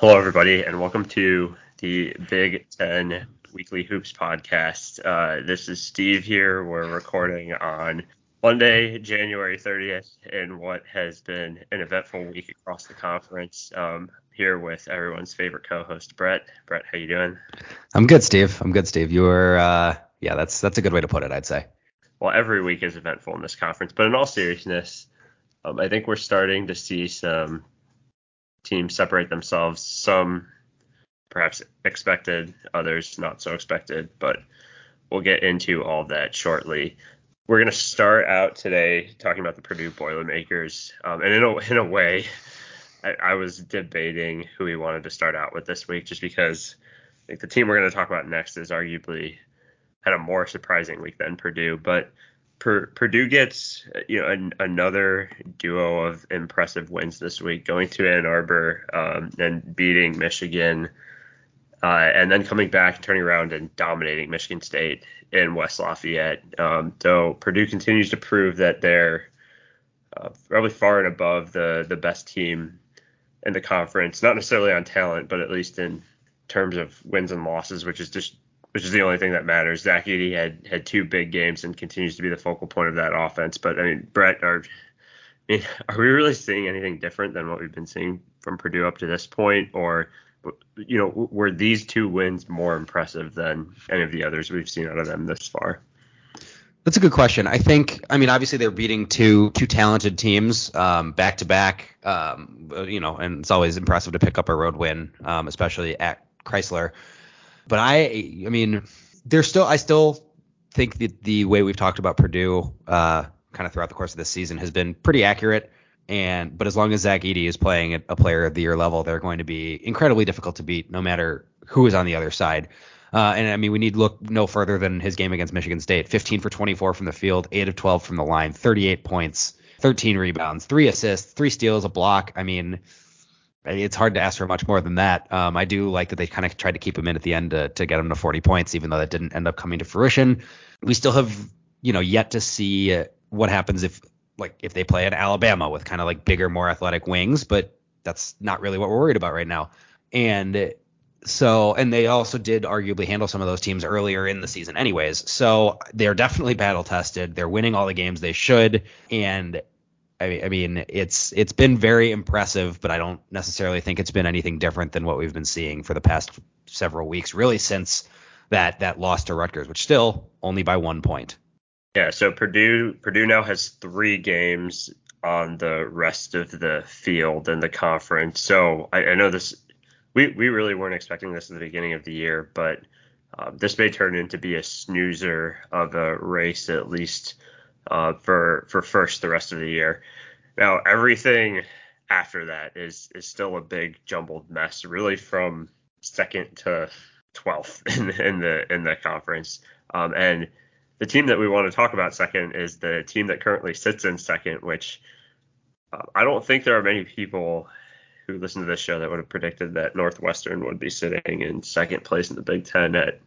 Hello, everybody, and welcome to the Big Ten Weekly Hoops podcast. Uh, this is Steve here. We're recording on Monday, January 30th, in what has been an eventful week across the conference. Um, here with everyone's favorite co-host, Brett. Brett, how you doing? I'm good, Steve. I'm good, Steve. You were, uh, yeah, that's that's a good way to put it, I'd say. Well, every week is eventful in this conference, but in all seriousness, um, I think we're starting to see some teams separate themselves. Some perhaps expected, others not so expected, but we'll get into all that shortly. We're going to start out today talking about the Purdue Boilermakers, um, and in a, in a way, I, I, was debating who we wanted to start out with this week, just because think the team we're going to talk about next is arguably had a more surprising week than Purdue, but Purdue gets you know an, another duo of impressive wins this week, going to Ann Arbor um, and beating Michigan, uh, and then coming back, turning around and dominating Michigan State in West Lafayette. Um, so Purdue continues to prove that they're uh, probably far and above the the best team in the conference, not necessarily on talent, but at least in terms of wins and losses, which is just which is the only thing that matters. Zach Edey had had two big games and continues to be the focal point of that offense. But I mean, Brett, are I mean, are we really seeing anything different than what we've been seeing from Purdue up to this point, or you know, were these two wins more impressive than any of the others we've seen out of them this far? That's a good question. I think, I mean, obviously they're beating two two talented teams um, back to back. Um, you know, and it's always impressive to pick up a road win, um, especially at Crisler. But I, I mean, there's still, I still think that the way we've talked about Purdue, uh, kind of throughout the course of this season, has been pretty accurate. And but as long as Zach Edey is playing at a player of the year level, they're going to be incredibly difficult to beat, no matter who is on the other side. Uh, and I mean, we need look no further than his game against Michigan State: 15 for 24 from the field, 8 of 12 from the line, 38 points, 13 rebounds, three assists, three steals, a block. I mean, it's hard to ask for much more than that. Um, I do like that they kind of tried to keep him in at the end to, to get him to 40 points, even though that didn't end up coming to fruition. We still have, you know, yet to see what happens if, like, if they play at Alabama with kind of like bigger, more athletic wings, but that's not really what we're worried about right now. And so, and they also did arguably handle some of those teams earlier in the season, anyways. So they're definitely battle tested. They're winning all the games they should, and I, mean, it's it's been very impressive, but I don't necessarily think it's been anything different than what we've been seeing for the past several weeks, really since that that loss to Rutgers, which still only by one point. Yeah, so Purdue Purdue now has three games on the rest of the field in the conference. So I, I know this we we really weren't expecting this at the beginning of the year, but uh, this may turn into be a snoozer of a race at least uh, for for first the rest of the year. Now everything after that is is still a big jumbled mess, really from second to twelfth in, in the in the conference. Um, and the team that we want to talk about second is the team that currently sits in second, which uh, I don't think there are many people who listen to this show that would have predicted that Northwestern would be sitting in second place in the Big Ten at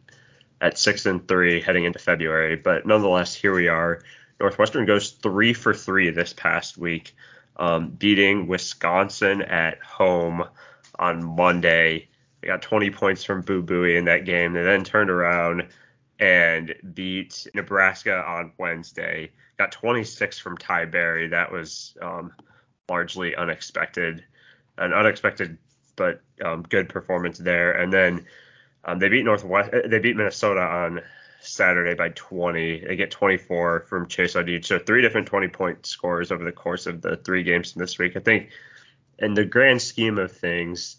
at six and three heading into February. But nonetheless, here we are. Northwestern goes three for three this past week, um, beating Wisconsin at home on Monday. They got 20 points from Boo Buie in that game. They then turned around and beat Nebraska on Wednesday. Got 26 from Ty Berry. That was um, largely unexpected, an unexpected but um, good performance there. And then um, they beat Northwest. They beat Minnesota on Saturday by 20. They get 24 from Chase Audige. So three different 20 point scores over the course of the three games this week. I think in the grand scheme of things,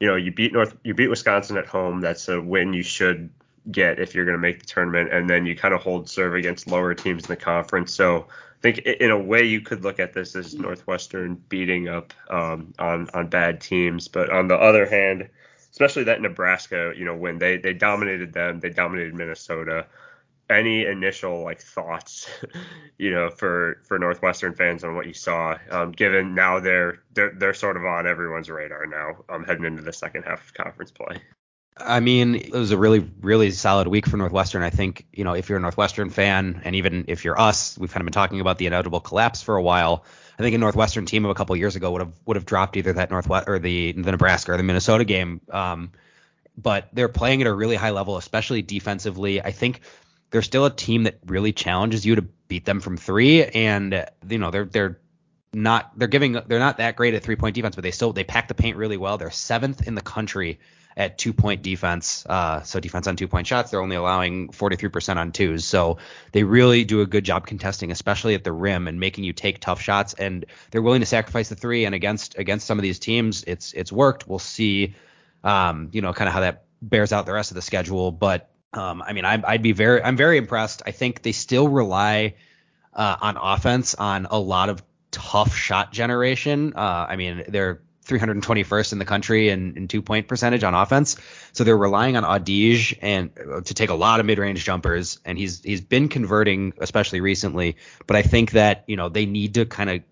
you know, you beat North, you beat Wisconsin at home. That's a win you should get if you're going to make the tournament. And then you kind of hold serve against lower teams in the conference. So I think in a way you could look at this as Northwestern beating up um, on on bad teams. But on the other hand, especially that Nebraska, you know, when they they dominated them, they dominated Minnesota. Any initial like thoughts, you know, for for Northwestern fans on what you saw, um, given now they're they're they're sort of on everyone's radar now, um, heading into the second half of conference play. I mean, it was a really, really solid week for Northwestern. I think, you know, if you're a Northwestern fan, and even if you're us, we've kind of been talking about the inevitable collapse for a while. I think a Northwestern team of a couple years ago would have would have dropped either that Northwest or the the Nebraska or the Minnesota game. Um, but they're playing at a really high level, especially defensively. I think they're still a team that really challenges you to beat them from three, and you know they're they're not they're giving they're not that great at three point defense, but they still they pack the paint really well. They're seventh in the country at two point defense. Uh, so defense on two point shots, they're only allowing 43% on twos. So they really do a good job contesting, especially at the rim and making you take tough shots. And they're willing to sacrifice the three. And against against some of these teams, it's it's worked. We'll see, um, you know, kind of how that bears out the rest of the schedule. But um, I mean, I, I'd be very I'm very impressed. I think they still rely uh, on offense on a lot of tough shot generation. Uh, I mean, they're 321st in the country in, in two point percentage on offense. So they're relying on Audige and uh, to take a lot of mid range jumpers. And he's he's been converting, especially recently. But I think that you know they need to kind of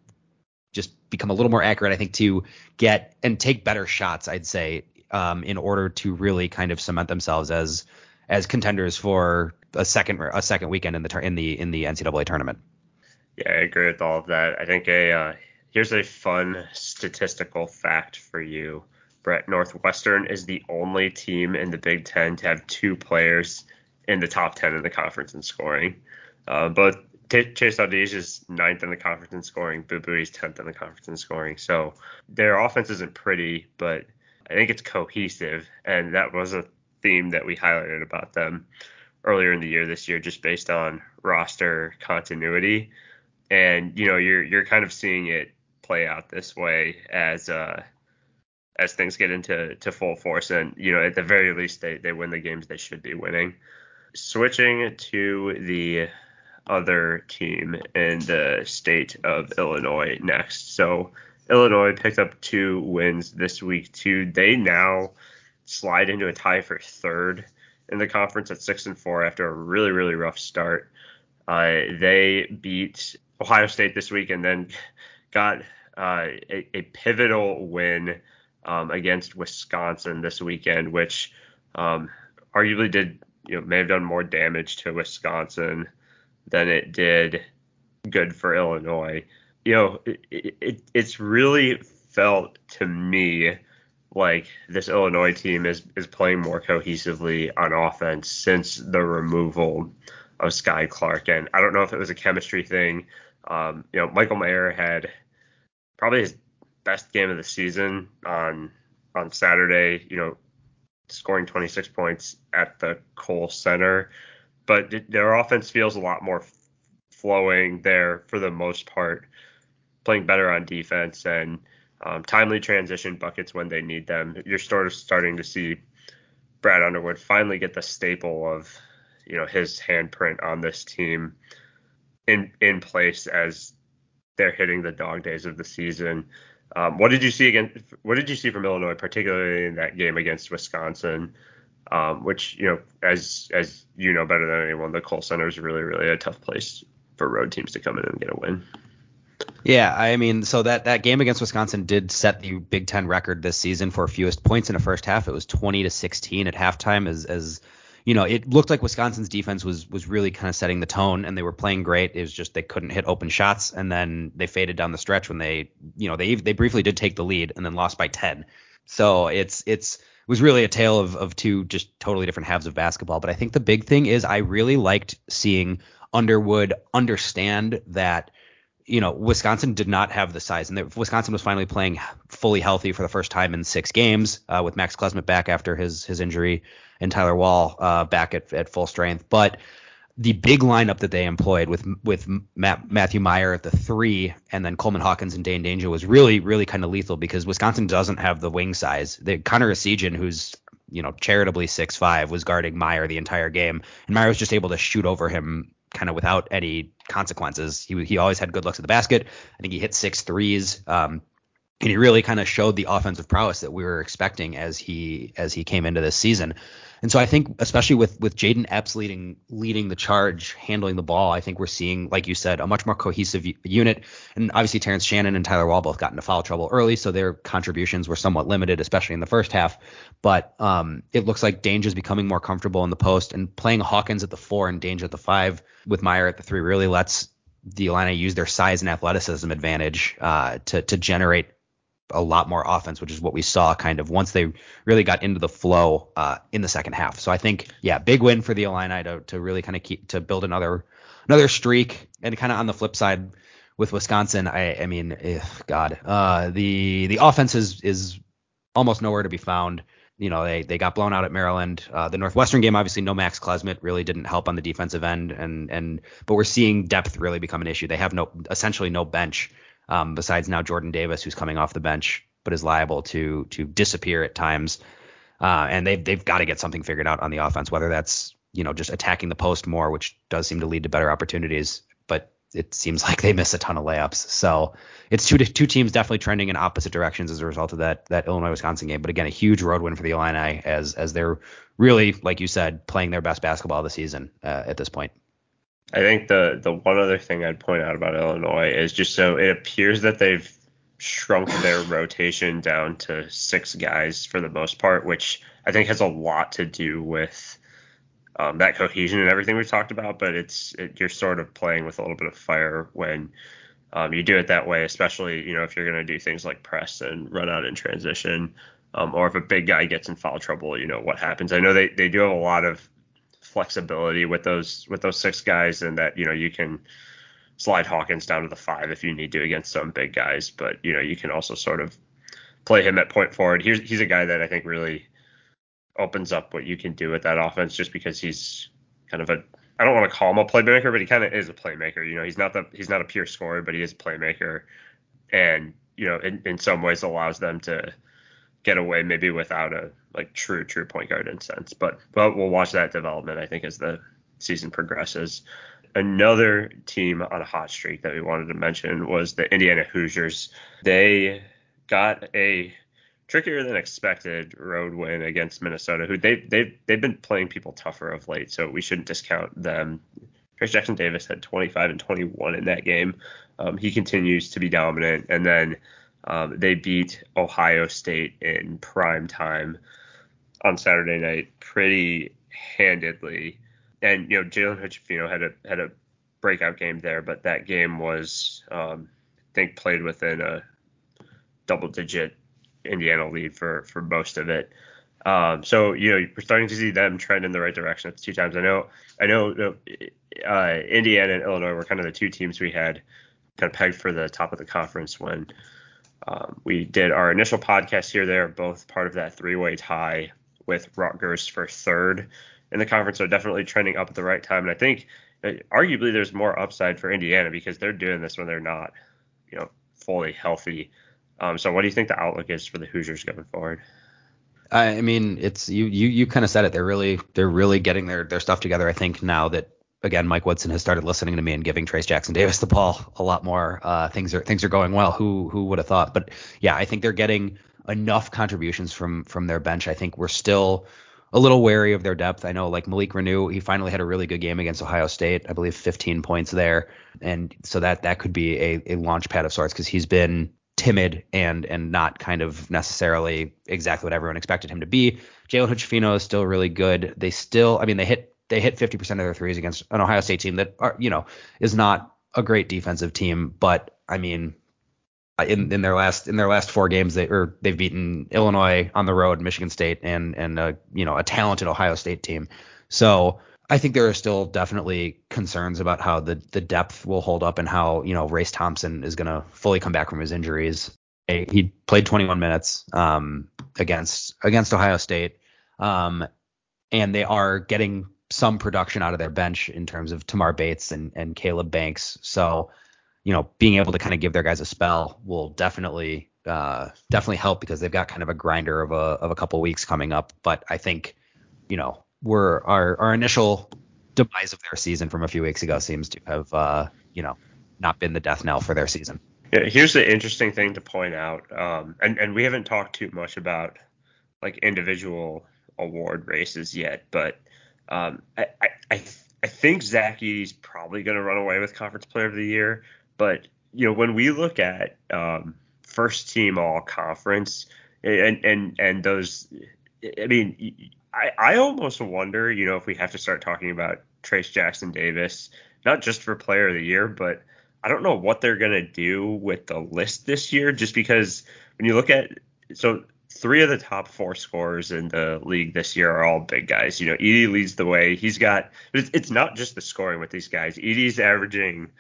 just become a little more accurate. I think to get and take better shots. I'd say um, in order to really kind of cement themselves as as contenders for a second a second weekend in the in the in the NCAA tournament. Yeah, I agree with all of that. I think a uh, here's a fun statistical fact for you. Brett Northwestern is the only team in the Big Ten to have two players in the top 10 in the conference in scoring. Uh, both T- Chase Audige is ninth in the conference in scoring. Boo Buie is 10th in the conference in scoring. So their offense isn't pretty, but I think it's cohesive. And that was a theme that we highlighted about them earlier in the year this year, just based on roster continuity and you know you're you're kind of seeing it play out this way as uh as things get into to full force. And you know at the very least they they win the games they should be winning. Switching to the other team in the state of Illinois next. So Illinois picked up two wins this week too. They now slide into a tie for third in the conference at six and four after a really really rough start. Uh, they beat Ohio State this week, and then got uh, a, a, pivotal win um, against Wisconsin this weekend, which um, arguably did you know may have done more damage to Wisconsin than it did good for Illinois. You know, it, it, it's really felt to me like this Illinois team is is playing more cohesively on offense since the removal of Skyy Clark, and I don't know if it was a chemistry thing um, you know, Michael Mayer had probably his best game of the season on on Saturday. You know, scoring 26 points at the Kohl Center, but their offense feels a lot more flowing there for the most part, playing better on defense and um, timely transition buckets when they need them. You're sort of starting to see Brad Underwood finally get the staple of you know his handprint on this team in in place as they're hitting the dog days of the season. Um, what did you see again? What did you see from Illinois, particularly in that game against Wisconsin? Um, which you know, as as you know better than anyone, the Kohl Center is really really a tough place for road teams to come in and get a win. Yeah, I mean, so that that game against Wisconsin did set the Big Ten record this season for fewest points in a first half. It was 20 to 16 at halftime, as as you know, it looked like Wisconsin's defense was was really kind of setting the tone, and they were playing great. It was just they couldn't hit open shots, and then they faded down the stretch when they, you know, they they briefly did take the lead and then lost by 10. So it's it's it was really a tale of of two just totally different halves of basketball. But I think the big thing is I really liked seeing Underwood understand that you know, Wisconsin did not have the size, and Wisconsin was finally playing fully healthy for the first time in six games uh, with Max Klesmit back after his his injury and Tyler Wahl uh, back at, at full strength. But the big lineup that they employed with with Matt, Matthew Mayer at the three, and then Coleman Hawkins and Dain Dainja was really really kind of lethal because Wisconsin doesn't have the wing size. The Connor Essegian, who's you know charitably six five, was guarding Mayer the entire game, and Mayer was just able to shoot over him kind of without any consequences. He he always had good looks at the basket. I think he hit six threes. Um, and he really kind of showed the offensive prowess that we were expecting as he as he came into this season. And so I think, especially with with Jayden Epps leading leading the charge, handling the ball, I think we're seeing, like you said, a much more cohesive unit. And obviously, Terrence Shannon and Tyler Wahl both got into foul trouble early, so their contributions were somewhat limited, especially in the first half. But um, it looks like Dainja is becoming more comfortable in the post, and playing Hawkins at the four and Dainja at the five with Mayer at the three really lets the Illini use their size and athleticism advantage uh, to to generate a lot more offense, which is what we saw kind of once they really got into the flow uh, in the second half. So I think, yeah, big win for the Illini to, to really kind of keep to build another another streak. And kind of on the flip side with Wisconsin, I, I mean, ugh, God, uh, the the offense is is almost nowhere to be found. You know, they they got blown out at Maryland. Uh, the Northwestern game, obviously, no Max Klesmit really didn't help on the defensive end, and and but we're seeing depth really become an issue. They have no essentially no bench um, besides now Jordan Davis, who's coming off the bench but is liable to to disappear at times. Uh, and they've they've got to get something figured out on the offense, whether that's you know just attacking the post more, which does seem to lead to better opportunities, but it seems like they miss a ton of layups. So it's two two teams definitely trending in opposite directions as a result of that that Illinois Wisconsin game. But again, a huge road win for the Illini as as they're really, like you said, playing their best basketball of the season uh, at this point. I think the the one other thing I'd point out about Illinois is just so it appears that they've shrunk their rotation down to six guys for the most part, which I think has a lot to do with um, that cohesion and everything we've talked about. But it's it, you're sort of playing with a little bit of fire when um, you do it that way, especially you know if you're going to do things like press and run out in transition, um, or if a big guy gets in foul trouble, you know what happens. I know they they do have a lot of flexibility with those with those six guys, and that you know you can slide Hawkins down to the five if you need to against some big guys, but you know you can also sort of play him at point forward. He's he's a guy that I think really opens up what you can do with that offense, just because he's kind of a I don't want to call him a playmaker, but he kind of is a playmaker. You know, he's not the he's not a pure scorer, but he is a playmaker, and you know in, in some ways allows them to get away maybe without a like true true point guard in sense. But but we'll watch that development I think as the season progresses. Another team on a hot streak that we wanted to mention was the Indiana Hoosiers. They got a trickier than expected road win against Minnesota, who they they've they've been playing people tougher of late, so we shouldn't discount them. Trayce Jackson Davis had 25 and 21 in that game. Um, he continues to be dominant, and then um, they beat Ohio State in prime time on Saturday night pretty handedly. And you know, Jalen Hood-Schifino had a had a breakout game there, but that game was um, I think played within a double digit Indiana lead for for most of it. Um, so you know we're starting to see them trend in the right direction at two times. I know I know uh, Indiana and Illinois were kind of the two teams we had kind of pegged for the top of the conference when um, we did our initial podcast here. They're both part of that three-way tie with Rutgers for third in the conference. So definitely trending up at the right time. And I think arguably there's more upside for Indiana because they're doing this when they're not, you know, fully healthy. Um, so what do you think the outlook is for the Hoosiers going forward? I mean, it's you you you kind of said it. They're really they're really getting their their stuff together. I think now that again, Mike Woodson has started listening to me and giving Trayce Jackson Davis the ball a lot more. Uh, things are things are going well. Who who would have thought? But yeah, I think they're getting enough contributions from from their bench. I think we're still a little wary of their depth. I know like Malik Reneau, he finally had a really good game against Ohio State. I believe 15 points there, and so that that could be a, a launch pad of sorts because he's been timid and and not kind of necessarily exactly what everyone expected him to be. Jalen Hood-Schifino is still really good. They still, I mean, they hit they hit 50% of their threes against an Ohio State team that are, you know, is not a great defensive team, but I mean, in, in their last in their last four games, they or they've beaten Illinois on the road, Michigan State, and and a, you know a talented Ohio State team. So I think there are still definitely concerns about how the the depth will hold up and how you know Race Thompson is going to fully come back from his injuries. He played 21 minutes um, against against Ohio State, um, and they are getting some production out of their bench in terms of Tamar Bates and, and Kaleb Banks. So, you know, being able to kind of give their guys a spell will definitely uh, definitely help because they've got kind of a grinder of a of a couple weeks coming up. But I think, you know, we're our our initial demise of their season from a few weeks ago seems to have uh, you know, not been the death knell for their season. Yeah, here's the interesting thing to point out, um, and and we haven't talked too much about like individual award races yet, but um, I, I, I think Zach Edey's probably going to run away with Conference Player of the Year, but you know when we look at um, first team All Conference and and and those, I mean, I I almost wonder, you know, if we have to start talking about Trayce Jackson Davis not just for player of the year, but I don't know what they're going to do with the list this year, just because when you look at so three of the top four scorers in the league this year are all big guys. You know, Edey leads the way. He's got it's, it's not just the scoring with these guys. Edey's averaging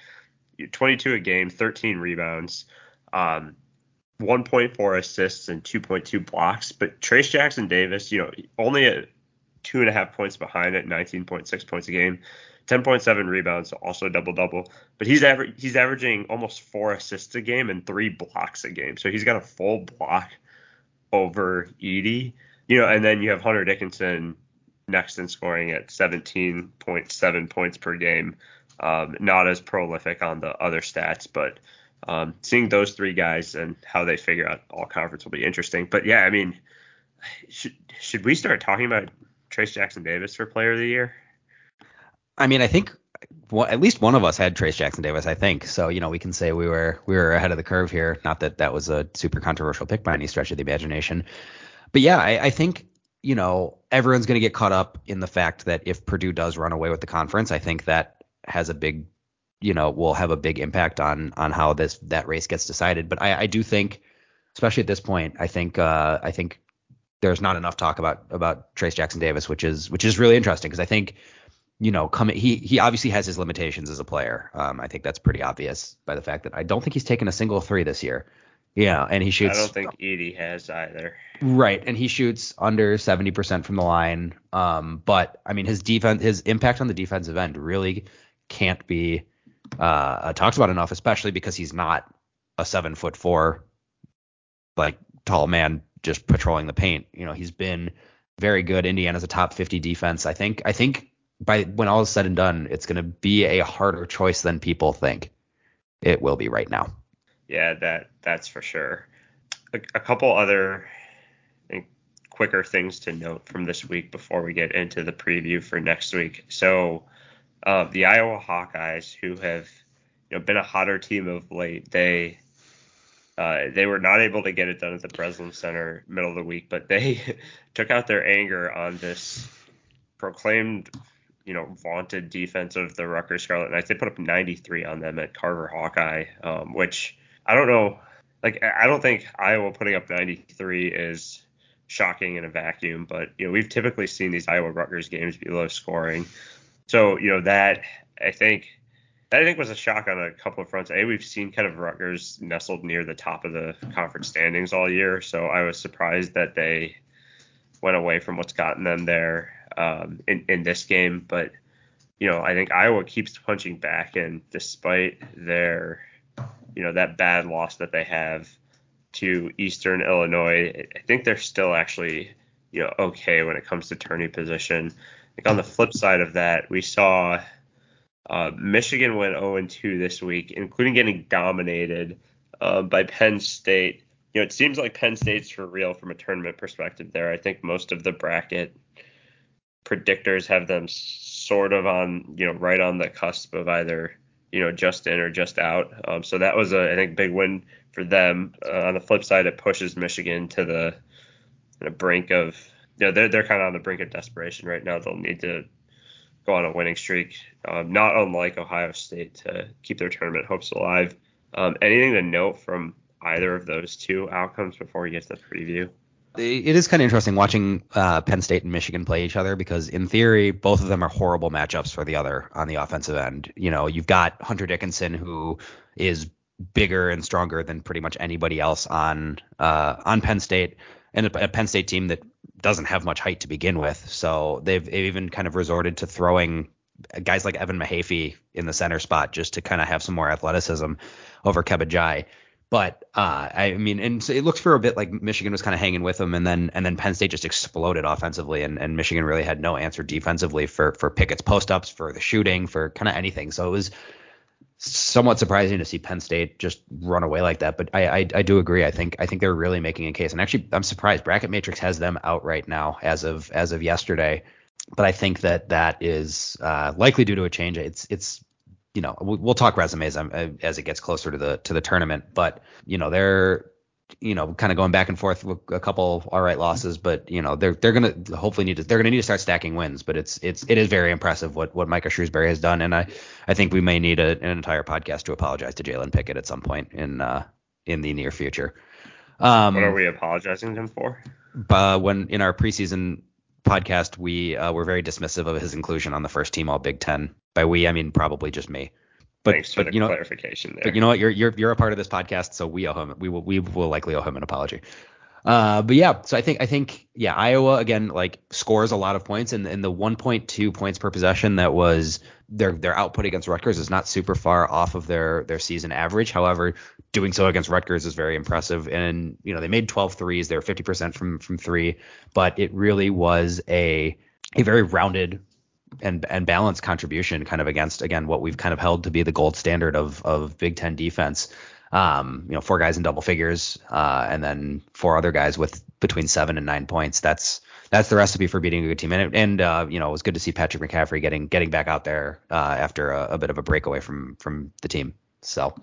22 a game, 13 rebounds, um, 1.4 assists and 2.2 blocks. But Trayce Jackson Davis, you know, only at two and a half points behind at 19.6 points a game. 10.7 rebounds, also double double. But he's aver- he's averaging almost four assists a game and three blocks a game. So he's got a full block over Edey. You know, and then you have Hunter Dickinson next in scoring at 17.7 points per game. Um, not as prolific on the other stats, but um, seeing those three guys and how they figure out all conference will be interesting. But yeah, I mean, should should we start talking about Trayce Jackson Davis for Player of the Year? I mean, I think well, at least one of us had Trayce Jackson Davis, I think. So you know, we can say we were we were ahead of the curve here. Not that that was a super controversial pick by any stretch of the imagination, but yeah, I, I think you know everyone's going to get caught up in the fact that if Purdue does run away with the conference, I think that has a big you know will have a big impact on on how this that race gets decided. But I, I do think, especially at this point, I think uh, I think there's not enough talk about about Trayce Jackson Davis, which is which is really interesting because I think you know, coming he he obviously has his limitations as a player. Um, I think that's pretty obvious by the fact that I don't think he's taken a single three this year. Yeah, and he shoots. I don't think Edey has either. Right, and he shoots under 70% from the line. Um, but I mean, his defense, his impact on the defensive end really can't be uh, talked about enough, especially because he's not a seven foot four, like tall man just patrolling the paint. You know, he's been very good. Indiana's a top 50 defense. I think. I think by when all is said and done, it's going to be a harder choice than people think it will be right now. Yeah, that that's for sure. A, a couple other quicker things to note from this week before we get into the preview for next week. So, uh, the Iowa Hawkeyes, who have you know been a hotter team of late, they uh, they were not able to get it done at the Breslin Center middle of the week, but they took out their anger on this proclaimed you know, vaunted defense of the Rutgers Scarlet Knights. They put up 93 on them at Carver Hawkeye, um, which I don't know. Like, I don't think Iowa putting up 93 is shocking in a vacuum, but, you know, we've typically seen these Iowa Rutgers games be low scoring. So, you know, that I think. That I think was a shock on a couple of fronts. A, we've seen kind of Rutgers nestled near the top of the conference standings all year, so I was surprised that they went away from what's gotten them there um, in in this game. But you know, I think Iowa keeps punching back, and despite their you know that bad loss that they have to Eastern Illinois, I think they're still actually you know okay when it comes to turning position. Like on the flip side of that, we saw uh, Michigan went 0-2 this week, including getting dominated uh, by Penn State. You know, it seems like Penn State's for real from a tournament perspective there. I think most of the bracket predictors have them sort of on, you know, right on the cusp of either, you know, just in or just out. Um, so that was a, I think, big win for them. Uh, on the flip side, it pushes Michigan to the, the brink of, you know, they're, they're kind of on the brink of desperation right now. They'll need to go on a winning streak, um, not unlike Ohio State to keep their tournament hopes alive. Um, anything to note from either of those two outcomes before we get to the preview? It is kind of interesting watching uh, Penn State and Michigan play each other because in theory both of them are horrible matchups for the other on the offensive end. You know, you've got Hunter Dickinson who is bigger and stronger than pretty much anybody else on uh, on Penn State and a, a, Penn State team that doesn't have much height to begin with. So they've, they've even kind of resorted to throwing guys like Evan Mahaffey in the center spot just to kind of have some more athleticism over Kebba but uh, I mean, and so it looks for a bit like Michigan was kind of hanging with them, and then and then Penn State just exploded offensively, and, and Michigan really had no answer defensively for for Pickett's post ups, for the shooting, for kind of anything. So it was somewhat surprising to see Penn State just run away like that. But I, I, I do agree. I think I think they're really making a case, and actually I'm surprised. Bracket Matrix has them out right now as of as of yesterday, but I think that that is uh, likely due to a change. It's it's you know, we'll talk resumes um, uh, as it gets closer to the to the tournament, but you know, they're you know, kind of going back and forth with a couple all right losses, but you know, they're they're gonna hopefully need to they're gonna need to start stacking wins. But it's it's it is very impressive what what Micah Shrewsberry has done, and I I think we may need a, an entire podcast to apologize to Jalen Pickett at some point in uh in the near future. Um, what are we apologizing to him for? Uh, when in our preseason podcast, we uh, were very dismissive of his inclusion on the first team All Big Ten. By we, I mean probably just me. But, Thanks for but, the you know, clarification there. But you know what? You're you're you're a part of this podcast, so we owe him. We will we will likely owe him an apology. Uh, but yeah, so I think I think yeah, Iowa again like scores a lot of points, and and the 1.2 points per possession that was their their output against Rutgers is not super far off of their their season average. However, doing so against Rutgers is very impressive, and you know they made 12 threes, they were 50% from from three, but it really was a a very rounded and and balanced contribution kind of against again what we've kind of held to be the gold standard of of Big Ten defense. Um, you know, four guys in double figures, uh, and then four other guys with between seven and nine points. That's that's the recipe for beating a good team. And and uh, you know, it was good to see Patrick McCaffrey getting getting back out there uh, after a, a, bit of a breakaway from from the team. So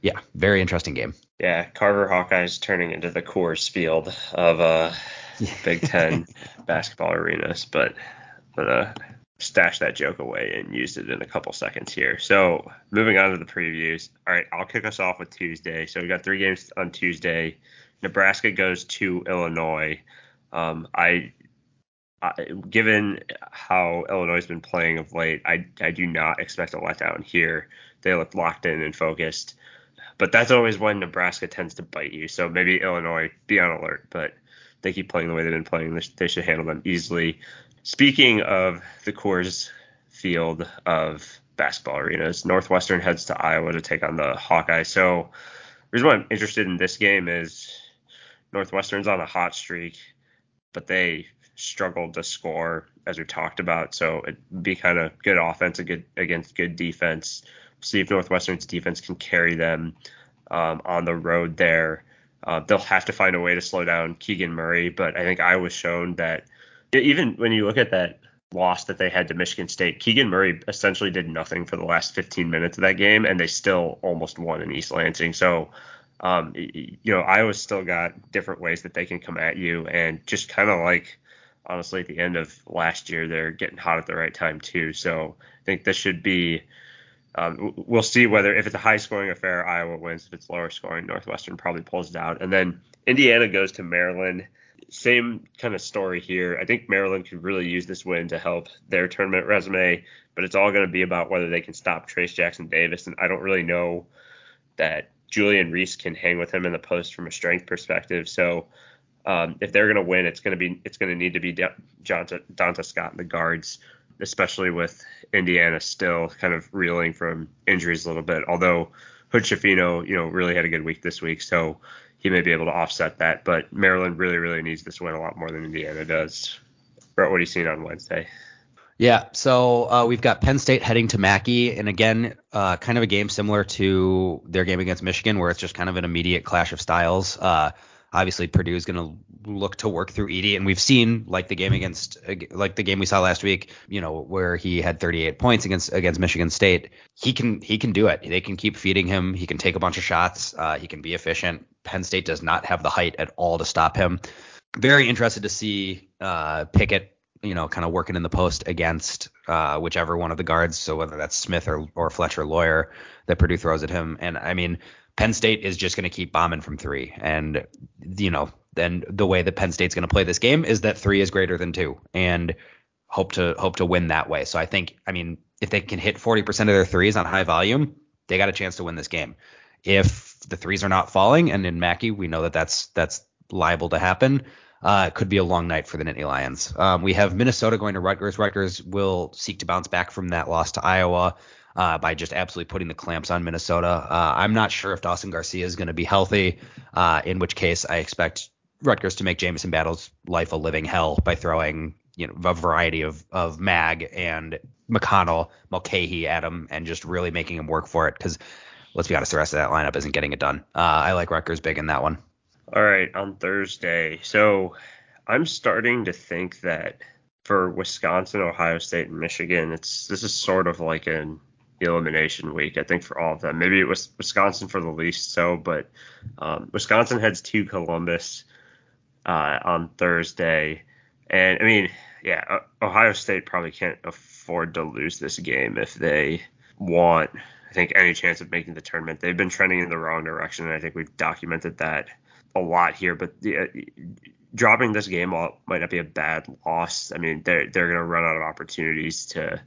yeah, very interesting game. Yeah, Carver Hawkeyes turning into the Coors Field of uh, Big Ten basketball arenas, but but uh, stashed that joke away and used it in a couple seconds here. So moving on to the previews. All right, I'll kick us off with Tuesday. So we got three games on Tuesday. Nebraska goes to Illinois. Um, I, I, given how Illinois has been playing of late, I I do not expect a letdown here. They look locked in and focused. But that's always when Nebraska tends to bite you. So maybe Illinois be on alert, but they keep playing the way they've been playing. They should handle them easily. Speaking of the Coors field of basketball arenas, Northwestern heads to Iowa to take on the Hawkeyes. So, the reason why I'm interested in this game is Northwestern's on a hot streak, but they struggled to score as we talked about. So it'd be kind of good offense against good defense. See if Northwestern's defense can carry them um, on the road there. Uh, they'll have to find a way to slow down Keegan Murray, but I think I was shown that even when you look at that loss that they had to Michigan State, Keegan Murray essentially did nothing for the last 15 minutes of that game, and they still almost won in East Lansing. So, um, you know, Iowa's still got different ways that they can come at you, and just kind of like honestly at the end of last year, they're getting hot at the right time too. So I think this should be. Um, we'll see whether if it's a high scoring affair, Iowa wins. If it's lower scoring, Northwestern probably pulls it out. And then Indiana goes to Maryland same kind of story here. I think Maryland could really use this win to help their tournament resume, but it's all going to be about whether they can stop Trayce Jackson Davis. And I don't really know that Julian Reese can hang with him in the post from a strength perspective. So um, if they're going to win, it's going to be it's going to need to be Donta, Scott in the guards, especially with Indiana still kind of reeling from injuries a little bit. Although Hood you know, really had a good week this week, so he may be able to offset that. But Maryland really, really needs this win a lot more than Indiana does. Brett, what are you seeing on Wednesday? Yeah, so uh, we've got Penn State heading to Mackey, and again, uh, kind of a game similar to their game against Michigan, where it's just kind of an immediate clash of styles. Uh, obviously, Purdue is going to look to work through Edey, and we've seen like the game against, like the game we saw last week, you know, where he had 38 points against against Michigan State. He can he can do it. They can keep feeding him. He can take a bunch of shots. Uh, he can be efficient. Penn State does not have the height at all to stop him. Very interested to see uh, Pickett, you know, kind of working in the post against uh, whichever one of the guards. So whether that's Smith or, or Fletcher Loyer that Purdue throws at him. And I mean, Penn State is just going to keep bombing from three. And, you know, then the way that Penn State's going to play this game is that three is greater than two. And hope to hope to win that way. So I think, I mean, if they can hit 40% of their threes on high volume, they got a chance to win this game. If the threes are not falling, and in Mackey we know that that's that's liable to happen, uh, it could be a long night for the Nittany Lions. Um, we have Minnesota going to Rutgers. Rutgers will seek to bounce back from that loss to Iowa. Uh, by just absolutely putting the clamps on Minnesota. Uh, I'm not sure if Dawson Garcia is going to be healthy, uh, in which case I expect Rutgers to make Jamison Battle's life a living hell by throwing you know a variety of of Mag and McConnell, Mulcahy at him, and just really making him work for it because let's be honest, the rest of that lineup isn't getting it done. Uh, I like Rutgers big in that one. All right, on Thursday. So I'm starting to think that for Wisconsin, Ohio State, and Michigan, it's this is sort of like an elimination week. I think for all of them. Maybe it was Wisconsin for the least so, but um, Wisconsin heads to Columbus uh, on Thursday, and I mean, yeah, Ohio State probably can't afford to lose this game if they want. I think any chance of making the tournament. They've been trending in the wrong direction, and I think we've documented that a lot here. But dropping this game might not be a bad loss. I mean, they're they're going to run out of opportunities to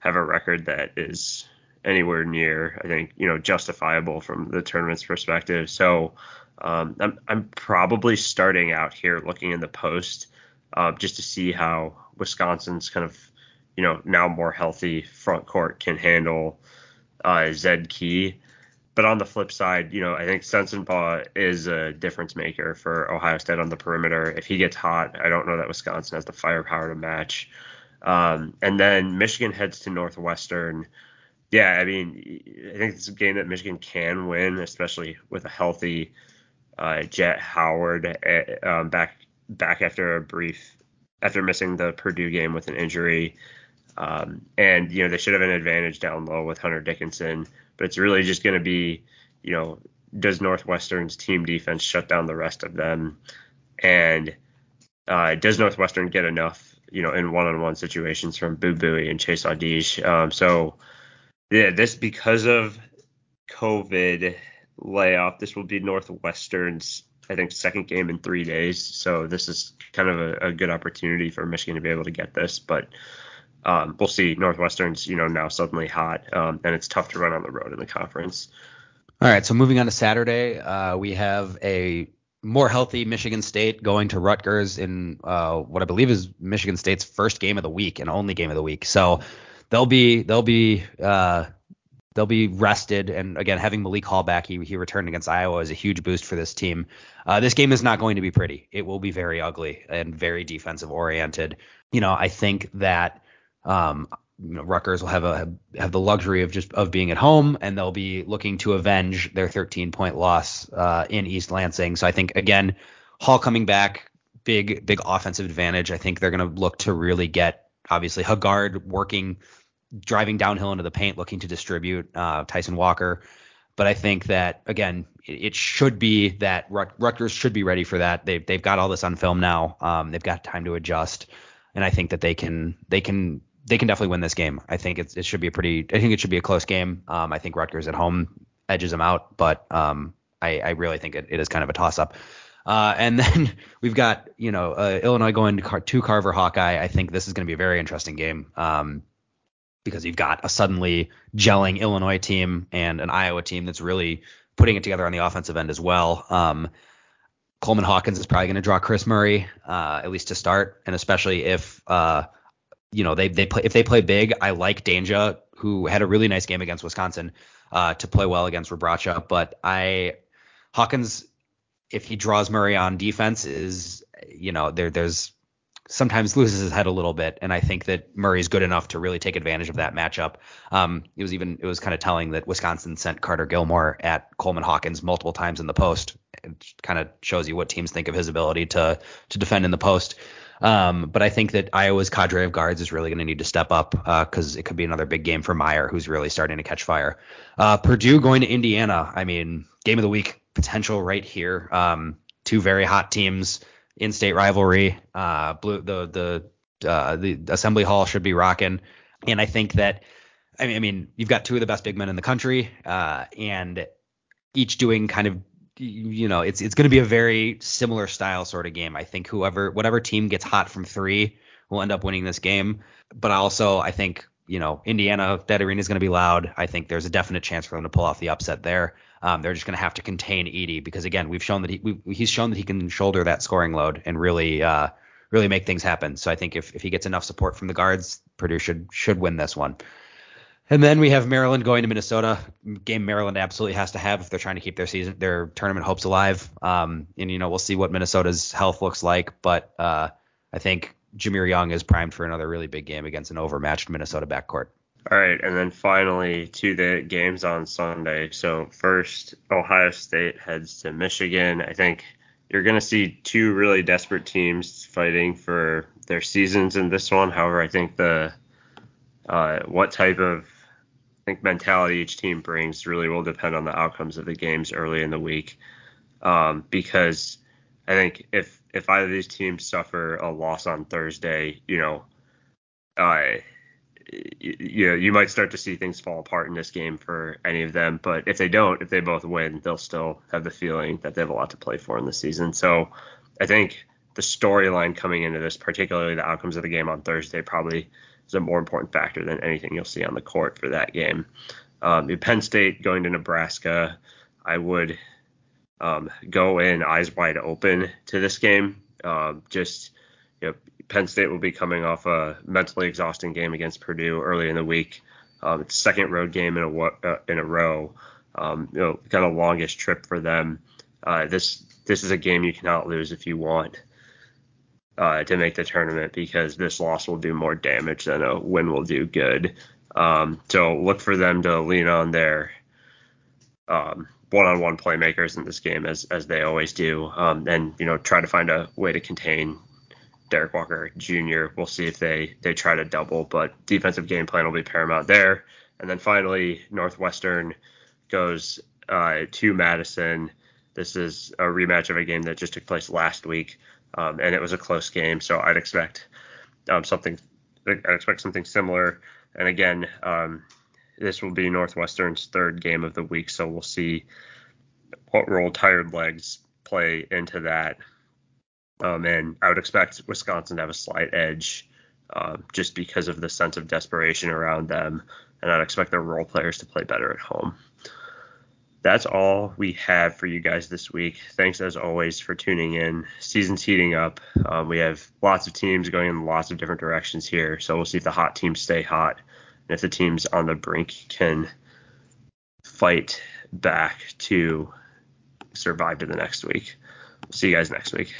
have a record that is anywhere near, I think, you know, justifiable from the tournament's perspective. So um, I'm I'm probably starting out here looking in the post uh, just to see how Wisconsin's kind of, you know, now more healthy front court can handle uh, Zed Key. But on the flip side, you know, I think Sensabaugh is a difference maker for Ohio State on the perimeter. If he gets hot, I don't know that Wisconsin has the firepower to match. Um, and then Michigan heads to Northwestern. Yeah, I mean, I think it's a game that Michigan can win, especially with a healthy uh, Jett Howard uh, um, back back after a brief after missing the Purdue game with an injury. Um, and you know they should have an advantage down low with Hunter Dickinson, but it's really just going to be, you know, does Northwestern's team defense shut down the rest of them, and uh, does Northwestern get enough, you know, in one-on-one situations from Boo Buie and Chase Audige? Um, so yeah, this because of COVID layoff, this will be Northwestern's I think second game in three days. So this is kind of a, a good opportunity for Michigan to be able to get this, but um, we'll see. Northwestern's you know now suddenly hot, um, and it's tough to run on the road in the conference. All right, so moving on to Saturday, uh, we have a more healthy Michigan State going to Rutgers in uh, what I believe is Michigan State's first game of the week and only game of the week. So they'll be they'll be uh, they'll be rested. And again, having Malik Hall back, he he returned against Iowa is a huge boost for this team. Uh, this game is not going to be pretty. It will be very ugly and very defensive oriented. You know, I think that um, you know, Rutgers will have a have the luxury of just of being at home, and they'll be looking to avenge their 13 point loss uh, in East Lansing. So I think again, Hall coming back, big big offensive advantage. I think they're going to look to really get obviously Hoggard working, driving downhill into the paint, looking to distribute uh, Tyson Walker. But I think that again, it, should be that Rut- Rutgers should be ready for that. They've they've got all this on film now. Um, they've got time to adjust, and I think that they can they can they can definitely win this game. I think it, it should be a pretty. I think it should be a close game. Um, I think Rutgers at home edges them out, but um, I, I really think it, it is kind of a toss up. Uh, and then we've got you know uh, Illinois going to, Car- to Carver Hawkeye. I think this is going to be a very interesting game um, because you've got a suddenly gelling Illinois team and an Iowa team that's really putting it together on the offensive end as well. Um, Coleman Hawkins is probably going to draw Kris Murray uh, at least to start, and especially if uh, you know, they they play if they play big. I like Dainja, who had a really nice game against Wisconsin, uh, to play well against Rebraca. But I Hawkins, if he draws Murray on defense, is you know there there's sometimes loses his head a little bit, and I think that Murray's good enough to really take advantage of that matchup. Um, it was even it was kind of telling that Wisconsin sent Carter Gilmore at Coleman Hawkins multiple times in the post. It kind of shows you what teams think of his ability to to defend in the post. Um, but I think that Iowa's cadre of guards is really going to need to step up because uh, it could be another big game for Mayer, who's really starting to catch fire. Uh, Purdue going to Indiana. I mean, game of the week potential right here. Um, two very hot teams, in-state rivalry. Uh, blue, the the uh, the Assembly Hall should be rocking, and I think that. I mean, I mean, you've got two of the best big men in the country, uh, and each doing kind of you know, it's it's going to be a very similar style sort of game. I think whoever whatever team gets hot from three will end up winning this game. But also, I think you know, Indiana that arena is going to be loud. I think there's a definite chance for them to pull off the upset there. Um, they're just going to have to contain Edey because again, we've shown that he we, he's shown that he can shoulder that scoring load and really uh, really make things happen. So I think if if he gets enough support from the guards, Purdue should should win this one. And then we have Maryland going to Minnesota. Game Maryland absolutely has to have if they're trying to keep their season, their tournament hopes alive. Um, and you know we'll see what Minnesota's health looks like, but uh, I think Jahmir Young is primed for another really big game against an overmatched Minnesota backcourt. All right, and then finally to the games on Sunday. So first, Ohio State heads to Michigan. I think you're going to see two really desperate teams fighting for their seasons in this one. However, I think the uh, what type of think mentality each team brings really will depend on the outcomes of the games early in the week. Um, because I think if if either of these teams suffer a loss on Thursday, you know, uh, you know, you might start to see things fall apart in this game for any of them. But if they don't, if they both win, they'll still have the feeling that they have a lot to play for in the season. So I think the storyline coming into this, particularly the outcomes of the game on Thursday, probably is a more important factor than anything you'll see on the court for that game. Um, Penn State going to Nebraska, I would um, go in eyes wide open to this game. Um, just you know, Penn State will be coming off a mentally exhausting game against Purdue early in the week. Um, it's second road game in a uh, in a row. Um, you know, kind of longest trip for them. Uh, this this is a game you cannot lose if you want uh, to make the tournament because this loss will do more damage than a win will do good. Um, so look for them to lean on their um, one-on-one playmakers in this game as as they always do, um, and you know try to find a way to contain Derrick Walker Jr. We'll see if they they try to double, but defensive game plan will be paramount there. And then finally, Northwestern goes uh, to Madison. This is a rematch of a game that just took place last week um, and it was a close game. So I'd expect um, something. I'd expect something similar. And again, um, this will be Northwestern's third game of the week, so we'll see what role tired legs play into that. Um, and I would expect Wisconsin to have a slight edge uh, just because of the sense of desperation around them, and I'd expect their role players to play better at home that's all we have for you guys this week. Thanks as always for tuning in. Season's heating up. Um, we have lots of teams going in lots of different directions here, so we'll see if the hot teams stay hot and if the teams on the brink can fight back to survive to the next week. see you guys next week.